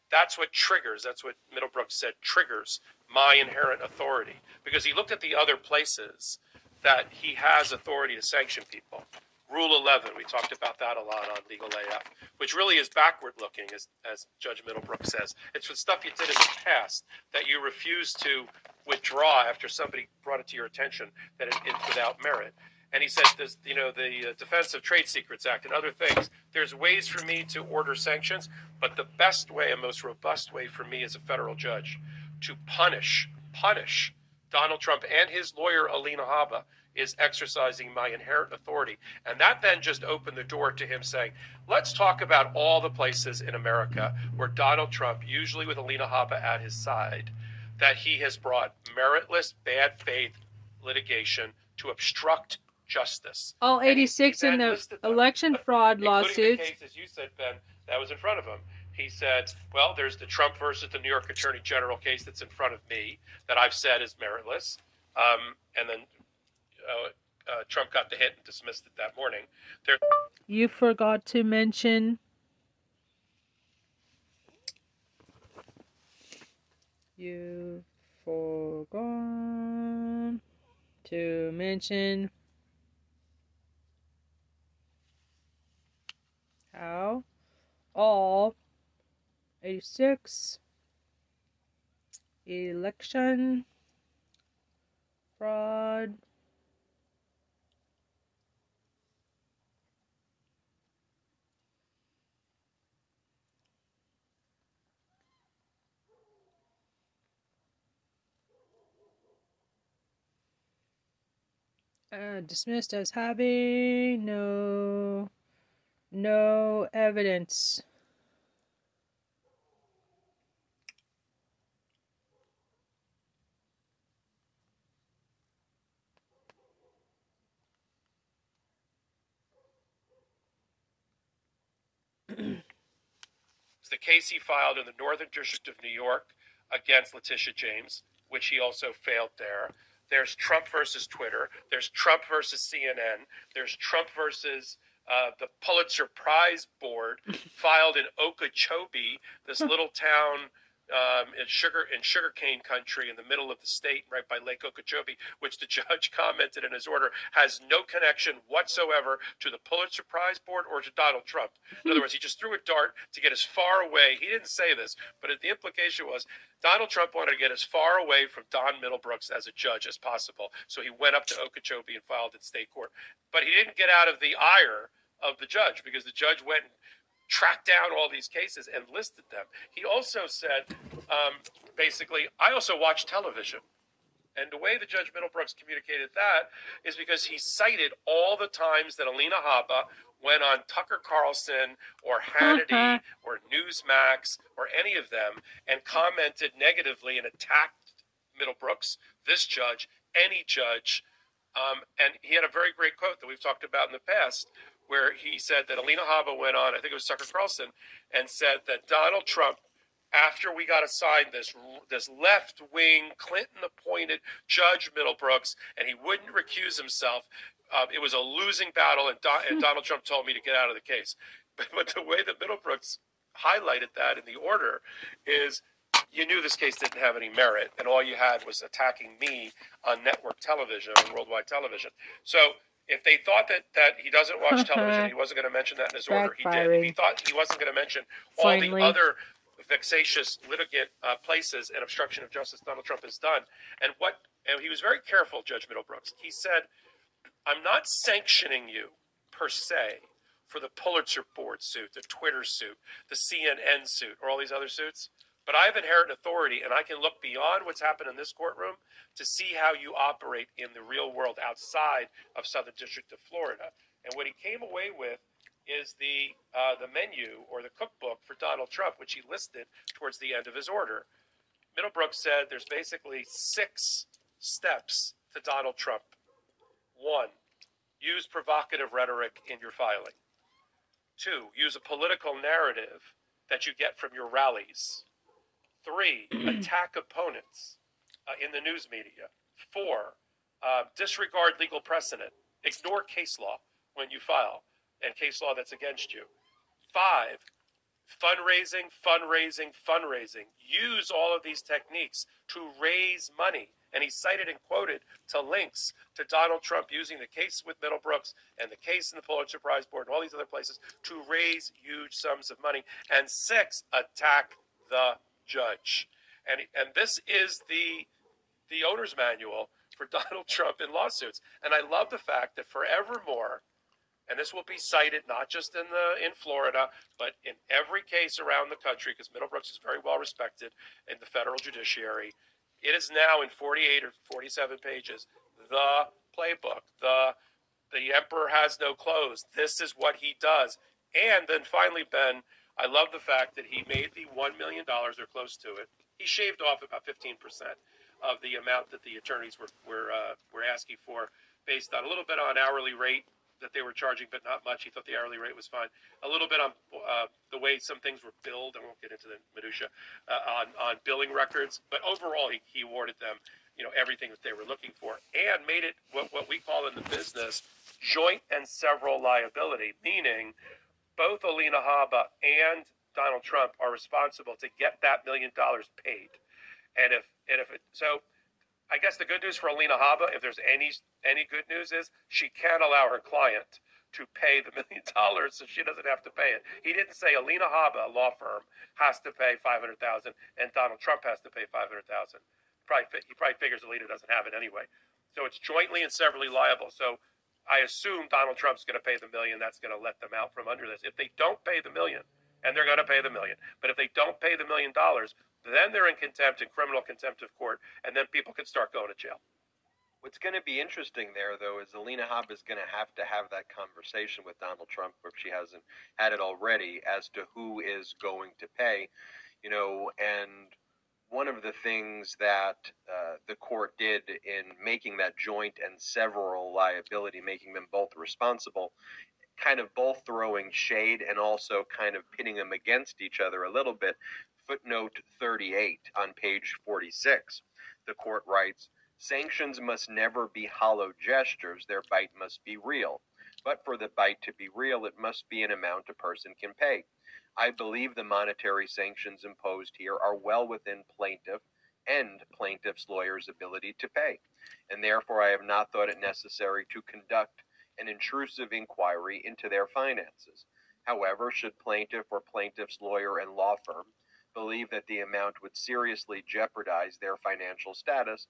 That's what triggers, that's what Middlebrook said, triggers my inherent authority. Because he looked at the other places that he has authority to sanction people. Rule 11, we talked about that a lot on Legal AF, which really is backward looking, as, as Judge Middlebrook says. It's the stuff you did in the past that you refuse to withdraw after somebody brought it to your attention that it, it's without merit. And he said, there's, you know, the uh, Defense of Trade Secrets Act and other things. There's ways for me to order sanctions, but the best way and most robust way for me as a federal judge to punish, punish Donald Trump and his lawyer, Alina Habba, is exercising my inherent authority. And that then just opened the door to him saying, let's talk about all the places in America where Donald Trump, usually with Alina Habba at his side, that he has brought meritless, bad faith litigation to obstruct justice. All 86 he in the listed them, election fraud lawsuits. The case, as you said, Ben, that was in front of him. He said, "Well, there's the Trump versus the New York Attorney General case that's in front of me that I've said is meritless." Um, and then uh, uh, Trump got the hit and dismissed it that morning. There, You forgot to mention. You forgot to mention how all 86 election fraud uh, dismissed as having no no evidence. the case he filed in the Northern District of New York against Letitia James, which he also failed there. There's Trump versus Twitter. There's Trump versus CNN. There's Trump versus uh, the Pulitzer Prize Board filed in Okeechobee, this little town um, in sugar in sugarcane country in the middle of the state, right by Lake Okeechobee, which the judge commented in his order has no connection whatsoever to the Pulitzer Prize Board or to Donald Trump. In other words, he just threw a dart to get as far away. He didn't say this, but the implication was Donald Trump wanted to get as far away from Don Middlebrooks as a judge as possible. So he went up to Okeechobee and filed in state court. But he didn't get out of the ire of the judge because the judge went and tracked down all these cases and listed them. He also said, um, basically, I also watch television. And the way the Judge Middlebrooks communicated that is because he cited all the times that Alina Habba went on Tucker Carlson or Hannity or Newsmax or any of them and commented negatively and attacked Middlebrooks, this judge, any judge. Um, and he had a very great quote that we've talked about in the past where he said that Alina Habba went on, I think it was Tucker Carlson, and said that Donald Trump after we got assigned this this left wing Clinton appointed Judge Middlebrooks, and he wouldn't recuse himself. Um, it was a losing battle, and, Don, and Donald Trump told me to get out of the case. But, but the way that Middlebrooks highlighted that in the order is you knew this case didn't have any merit, and all you had was attacking me on network television, on worldwide television. So if they thought that, that he doesn't watch television, he wasn't going to mention that in his order. He did. If he thought he wasn't going to mention all Finally. the other vexatious litigant uh, places and obstruction of justice Donald Trump has done, and what and he was very careful, Judge Middlebrooks. He said, "I'm not sanctioning you per se." For the Pulitzer Board suit, the Twitter suit, the CNN suit, or all these other suits, but I have inherent authority and I can look beyond what's happened in this courtroom to see how you operate in the real world outside of Southern District of Florida. And what he came away with is the uh, the menu or the cookbook for Donald Trump, which he listed towards the end of his order. Middlebrook said there's basically six steps to Donald Trump. One, use provocative rhetoric in your filing. Two, use a political narrative that you get from your rallies. Three, attack opponents uh, in the news media. Four, uh, disregard legal precedent. Ignore case law when you file and case law that's against you. Five, fundraising, fundraising, fundraising. Use all of these techniques to raise money. And he cited and quoted to links to Donald Trump using the case with Middlebrooks and the case in the Pulitzer Prize Board and all these other places to raise huge sums of money. And six, attack the judge. And, and this is the the owner's manual for Donald Trump in lawsuits. And I love the fact that forevermore, and this will be cited not just in the in Florida, but in every case around the country, because Middlebrooks is very well respected in the federal judiciary. It is now in 48 or 47 pages the playbook, the the emperor has no clothes. This is what he does. And then finally, Ben, I love the fact that he made the one million dollars or close to it. He shaved off about 15 percent of the amount that the attorneys were were uh, were asking for, based on a little bit on hourly rate that they were charging, but not much. He thought the hourly rate was fine. A little bit on uh, the way some things were billed. I won't get into the minutia uh, on on billing records, but overall, he, he awarded them, you know, everything that they were looking for, and made it what what we call in the business joint and several liability, meaning both Alina Habba and Donald Trump are responsible to get that million dollars paid. And if and if it so I guess the good news for Alina Habba, if there's any any good news, is she can allow her client to pay the million dollars, so she doesn't have to pay it. He didn't say Alina Habba, a law firm, has to pay five hundred thousand, and Donald Trump has to pay five hundred thousand. Probably he probably figures Alina doesn't have it anyway. So it's jointly and severally liable. So I assume Donald Trump's going to pay the million. That's going to let them out from under this. If they don't pay the million, and they're going to pay the million, but if they don't pay the million dollars, then they're in contempt and criminal contempt of court, and then people can start going to jail. What's going to be interesting there, though, is Alina Habba is going to have to have that conversation with Donald Trump, if she hasn't had it already, as to who is going to pay. You know, and one of the things that uh, the court did in making that joint and several liability, making them both responsible, kind of both throwing shade and also kind of pitting them against each other a little bit. Footnote 38 on page 46, the court writes Sanctions must never be hollow gestures, their bite must be real. But for the bite to be real, it must be an amount a person can pay. I believe the monetary sanctions imposed here are well within plaintiff and plaintiff's lawyer's ability to pay, and therefore I have not thought it necessary to conduct an intrusive inquiry into their finances. However, should plaintiff or plaintiff's lawyer and law firm believe that the amount would seriously jeopardize their financial status,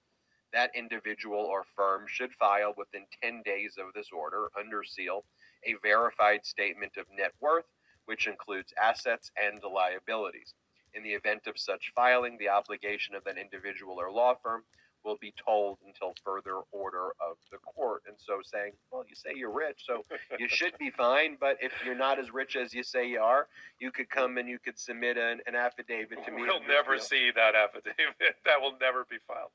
that individual or firm should file within 10 days of this order, under seal, a verified statement of net worth, which includes assets and liabilities. In the event of such filing, the obligation of an individual or law firm will be told until further order of the court. And so saying, well, you say you're rich, so you should be fine, but if you're not as rich as you say you are, you could come and you could submit an, an affidavit to me. We'll never see that affidavit. that will never be filed.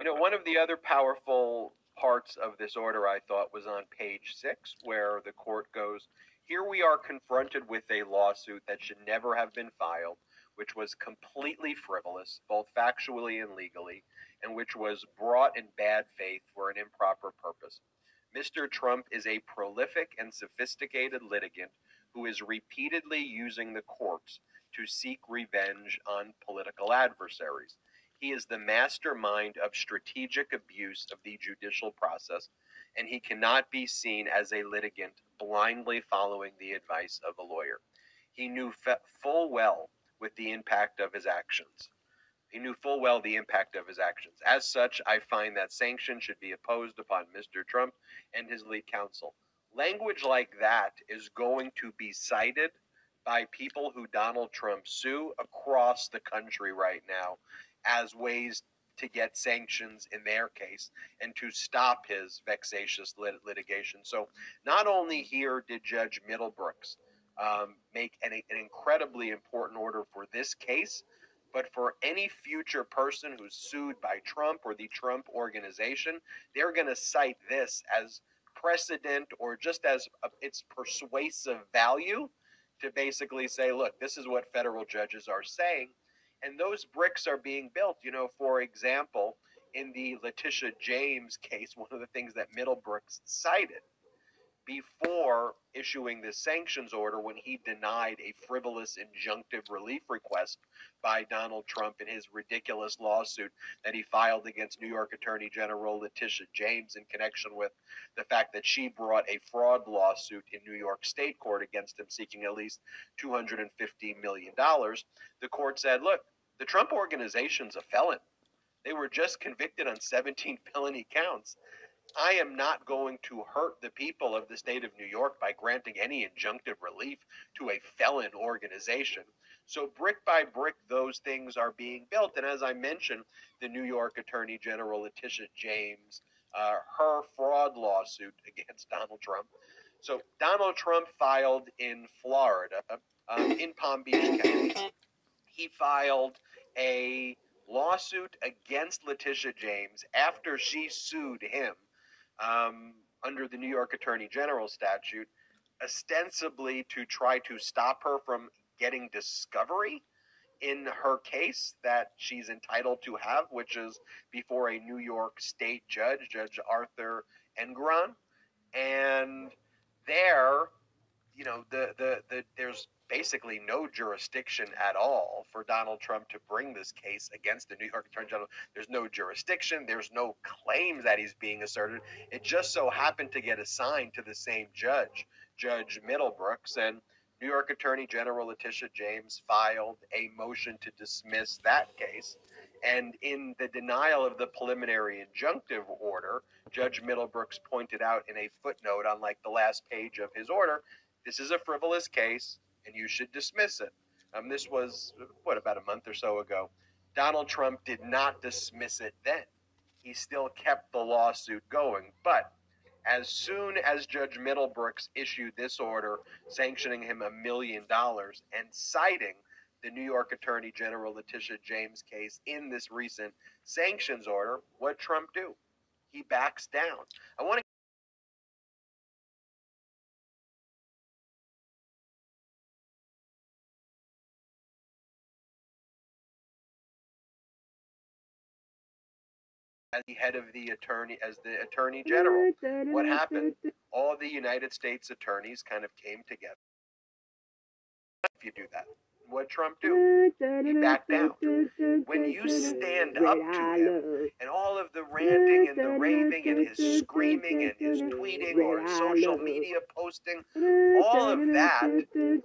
You know, one of the other powerful parts of this order I thought was on page six, where the court goes, Here we are confronted with a lawsuit that should never have been filed, which was completely frivolous, both factually and legally, and which was brought in bad faith for an improper purpose. Mr. Trump is a prolific and sophisticated litigant who is repeatedly using the courts to seek revenge on political adversaries. He is the mastermind of strategic abuse of the judicial process, and he cannot be seen as a litigant blindly following the advice of a lawyer. He knew fe- full well with the impact of his actions. He knew full well the impact of his actions. As such, I find that sanctions should be imposed upon Mr. Trump and his lead counsel. Language like that is going to be cited by people who Donald Trump sue across the country right now as ways to get sanctions in their case and to stop his vexatious lit- litigation. So, not only here did Judge Middlebrooks um, make an, an incredibly important order for this case, but for any future person who's sued by Trump or the Trump organization, they're going to cite this as precedent or just as a, its persuasive value to basically say, look, this is what federal judges are saying. And those bricks are being built. You know, for example, in the Letitia James case, one of the things that Middlebrooks cited before issuing the sanctions order when he denied a frivolous injunctive relief request by Donald Trump in his ridiculous lawsuit that he filed against New York Attorney General Letitia James in connection with the fact that she brought a fraud lawsuit in New York State court against him seeking at least $250 million. The court said, look, the Trump organization's a felon. They were just convicted on 17 felony counts. I am not going to hurt the people of the state of New York by granting any injunctive relief to a felon organization. So, brick by brick, those things are being built. And as I mentioned, the New York Attorney General Letitia James, uh, her fraud lawsuit against Donald Trump. So, Donald Trump filed in Florida, um, in Palm Beach County. He filed a lawsuit against Letitia James after she sued him um, under the New York Attorney General statute, ostensibly to try to stop her from getting discovery in her case that she's entitled to have, which is before a New York State judge, Judge Arthur Engoron. And there, you know, the, the, the there's basically no jurisdiction at all for Donald Trump to bring this case against the New York Attorney General. There's no jurisdiction. There's no claims that he's being asserted. It just so happened to get assigned to the same judge, Judge Middlebrooks, and New York Attorney General Letitia James filed a motion to dismiss that case. And in the denial of the preliminary injunctive order, Judge Middlebrooks pointed out in a footnote on like the last page of his order, this is a frivolous case and you should dismiss it. Um, this was, what, about a month or so ago. Donald Trump did not dismiss it then. He still kept the lawsuit going. But as soon as Judge Middlebrooks issued this order sanctioning him a million dollars and citing the New York Attorney General Letitia James case in this recent sanctions order, what Trump do? He backs down. I want to as the head of the attorney as the attorney general. What happened? All the United States attorneys kind of came together. If you do that, what Trump do? He backed down. When you stand up to him and all of the ranting and the raving and his screaming and his tweeting or his social media posting, all of that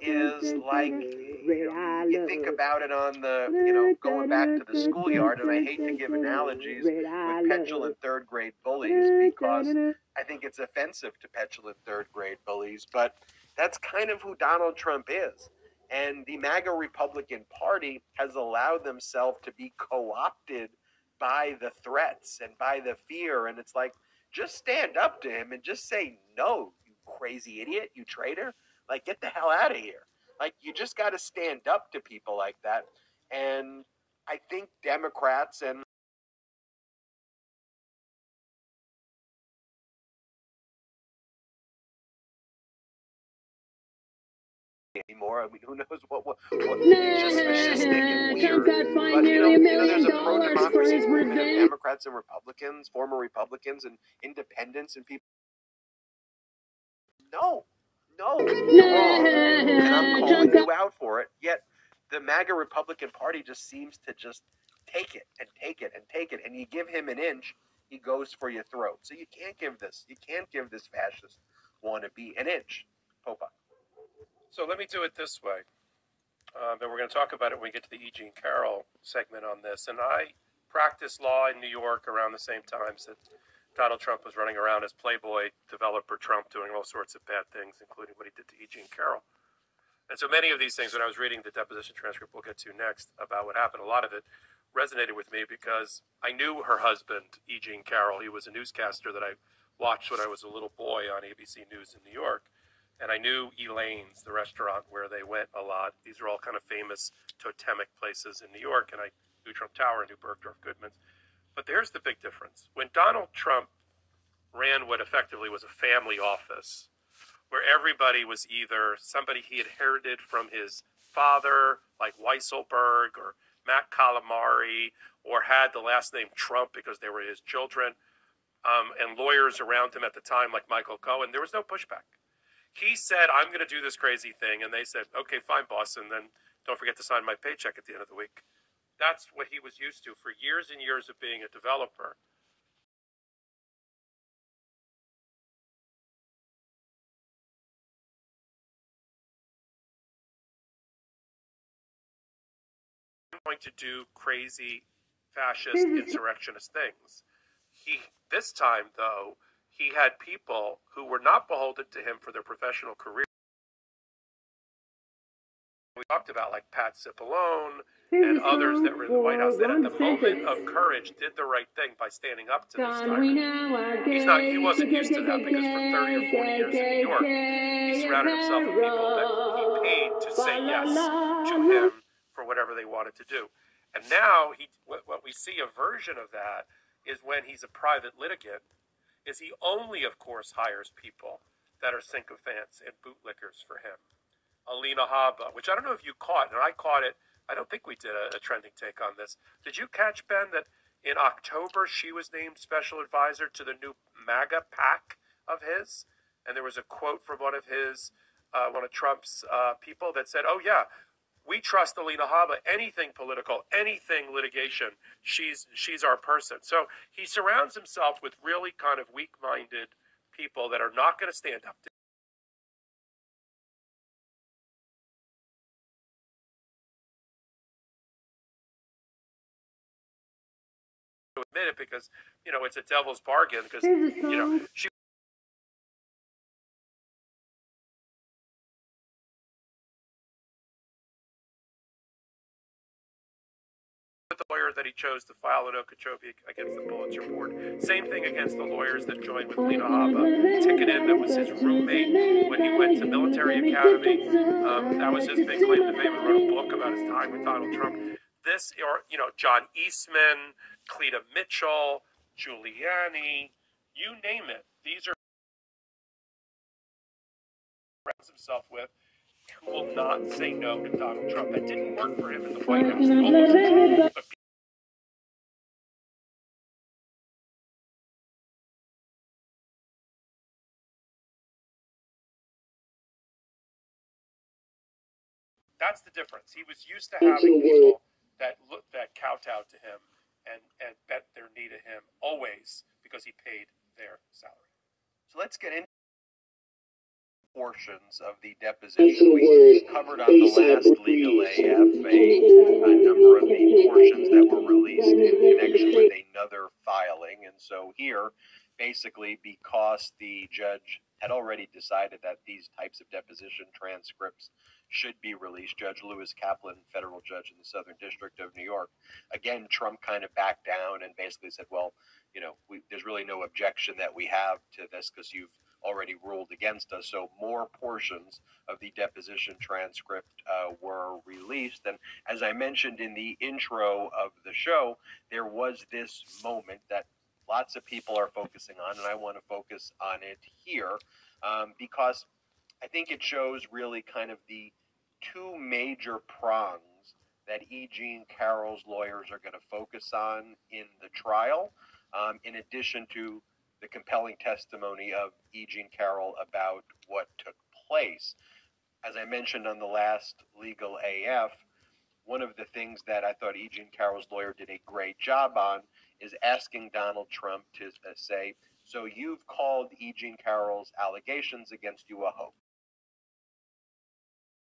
is like you, you think about it on the you know going back to the schoolyard, and I hate to give analogies with petulant third grade bullies because I think it's offensive to petulant third grade bullies, but that's kind of who Donald Trump is. And the MAGA Republican Party has allowed themselves to be co opted by the threats and by the fear. And it's like, just stand up to him and just say, no, you crazy idiot, you traitor. Like, get the hell out of here. Like, you just got to stand up to people like that. And I think Democrats and anymore. I mean, who knows what what, what it's just fascistic and weird. Trump got fined But you know, you know, there's a pro-democracy his movement of. Democrats and Republicans, former Republicans and independents and people. No, no, you're wrong, and I'm calling you out for it. Yet the MAGA Republican Party just seems to just take it and take it and take it, and you give him an inch, he goes for your throat. So you can't give this, you can't give this fascist wannabe an inch. Popa. So let me do it this way. Um, and we're going to talk about it when we get to the E. Jean Carroll segment on this. And I practiced law in New York around the same times that Donald Trump was running around as Playboy developer Trump doing all sorts of bad things, including what he did to E. Jean Carroll. And so many of these things, when I was reading the deposition transcript we'll get to next about what happened, a lot of it resonated with me because I knew her husband, E. Jean Carroll. He was a newscaster that I watched when I was a little boy on ABC News in New York. And I knew Elaine's, the restaurant where they went a lot. These are all kind of famous totemic places in New York. And I knew Trump Tower, I knew Bergdorf Goodman's. But there's the big difference. When Donald Trump ran what effectively was a family office, where everybody was either somebody he inherited from his father, like Weisselberg or Matt Calamari, or had the last name Trump because they were his children, um, and lawyers around him at the time, like Michael Cohen, there was no pushback. He said, I'm going to do this crazy thing. And they said, okay, fine, boss. And then don't forget to sign my paycheck at the end of the week. That's what he was used to for years and years of being a developer. going to do crazy fascist insurrectionist things. He this time though, he had people who were not beholden to him for their professional career. We talked about like Pat Cipollone and others that were in the White House that at the moment of courage did the right thing by standing up to this guy. He's not he wasn't used to that because for 30 or 40 years in New York, he surrounded himself with people that he paid to say yes to him for whatever they wanted to do. And now he what, what we see a version of that is when he's a private litigant is he only, of course, hires people that are sycophants and bootlickers for him. Alina Habba, which I don't know if you caught, and I caught it. I don't think we did a, a trending take on this. Did you catch, Ben, that in October she was named special advisor to the new MAGA PAC of his? And there was a quote from one of his, uh, one of Trump's uh, people that said, oh, yeah, we trust Alina Habba. Anything political, anything litigation, she's she's our person. So he surrounds himself with really kind of weak-minded people that are not going to stand up to. admit it because you know it's a devil's bargain because you know she that he chose to file an Okeechobee against the Pulitzer Board. Same thing against the lawyers that joined with Lena Habba, Ticketed, that was his roommate when he went to military academy. Um, that was his big claim to fame. He wrote a book about his time with Donald Trump. This, or you know, John Eastman, Cleta Mitchell, Giuliani, you name it. These are himself with who will not say no to Donald Trump. That didn't work for him in the White House. That's the difference. He was used to having people that look that kowtowed to him and and bet their knee to him always because he paid their salary. So let's get into portions of the deposition. We covered on the last legal AF a, a number of the portions that were released in connection with another filing. And so here, basically, because the judge had already decided that these types of deposition transcripts should be released, Judge Lewis Kaplan, federal judge in the Southern District of New York, again, Trump kind of backed down and basically said, well, you know, we, there's really no objection that we have to this because you've already ruled against us. So more portions of the deposition transcript uh, were released. And as I mentioned in the intro of the show, there was this moment that lots of people are focusing on, and I want to focus on it here um, because I think it shows really kind of the two major prongs that E. Jean Carroll's lawyers are going to focus on in the trial, um, in addition to the compelling testimony of E. Jean Carroll about what took place. As I mentioned on the last Legal AF, one of the things that I thought E. Jean Carroll's lawyer did a great job on is asking Donald Trump to uh, say, "So you've called E. Jean Carroll's allegations against you a hoax."